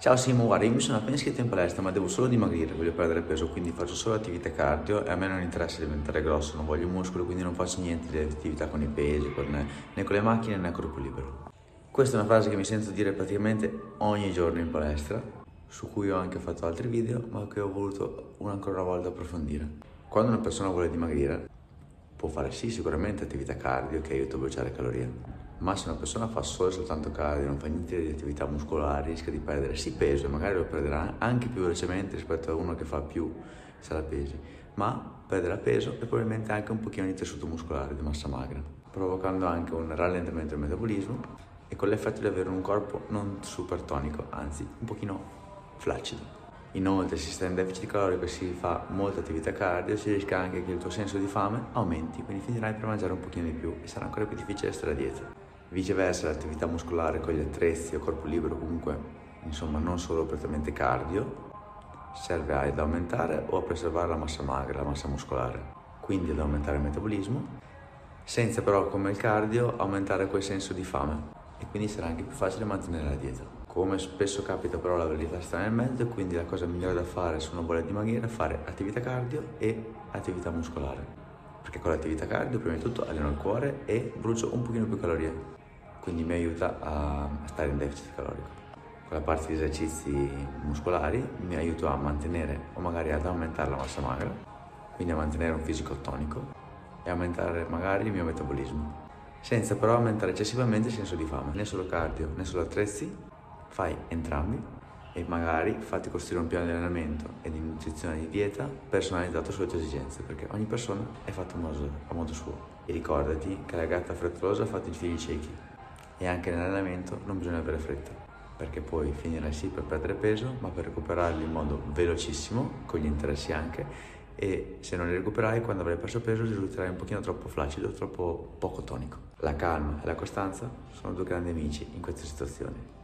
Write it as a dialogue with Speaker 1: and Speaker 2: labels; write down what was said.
Speaker 1: Ciao Simo, guarda, io mi sono appena iscritto in palestra ma devo solo dimagrire, voglio perdere peso, quindi faccio solo attività cardio e a me non interessa diventare grosso, non voglio muscolo, quindi non faccio niente di attività con i pesi, con, né con le macchine né il corpo libero. Questa è una frase che mi sento dire praticamente ogni giorno in palestra, su cui ho anche fatto altri video, ma che ho voluto ancora una volta approfondire. Quando una persona vuole dimagrire, può fare sì sicuramente attività cardio che aiuta a bruciare calorie, ma se una persona fa solo e soltanto cardio, non fa niente di attività muscolare, rischia di perdere sì peso e magari lo perderà anche più velocemente rispetto a uno che fa più se la pesi, ma perderà peso e probabilmente anche un pochino di tessuto muscolare, di massa magra, provocando anche un rallentamento del metabolismo e con l'effetto di avere un corpo non super tonico, anzi un pochino flaccido. Inoltre, se stai in deficit calorico e si fa molta attività cardio, si rischia anche che il tuo senso di fame aumenti, quindi finirai per mangiare un pochino di più e sarà ancora più difficile stare a dieta. Viceversa l'attività muscolare con gli attrezzi o corpo libero comunque, insomma non solo prettamente cardio, serve ad aumentare o a preservare la massa magra, la massa muscolare, quindi ad aumentare il metabolismo, senza però come il cardio aumentare quel senso di fame e quindi sarà anche più facile mantenere la dieta. Come spesso capita però la verità sta nel mezzo, quindi la cosa migliore da fare se uno vuole dimagrire è fare attività cardio e attività muscolare. Perché con l'attività cardio prima di tutto alleno il cuore e brucio un pochino più calorie quindi mi aiuta a stare in deficit calorico. Con la parte di esercizi muscolari mi aiuta a mantenere o magari ad aumentare la massa magra, quindi a mantenere un fisico tonico e aumentare magari il mio metabolismo, senza però aumentare eccessivamente il senso di fame, né solo cardio né solo attrezzi, fai entrambi e magari fatti costruire un piano di allenamento e di nutrizione di dieta personalizzato sulle tue esigenze, perché ogni persona è fatta a modo suo. E ricordati che la gatta frettolosa ha fatto i figli ciechi e anche nell'allenamento non bisogna avere fretta perché poi finirai sì per perdere peso ma per recuperarli in modo velocissimo con gli interessi anche e se non li recuperai quando avrai perso peso risulterai un pochino troppo flaccido, troppo poco tonico. La calma e la costanza sono due grandi amici in queste situazioni.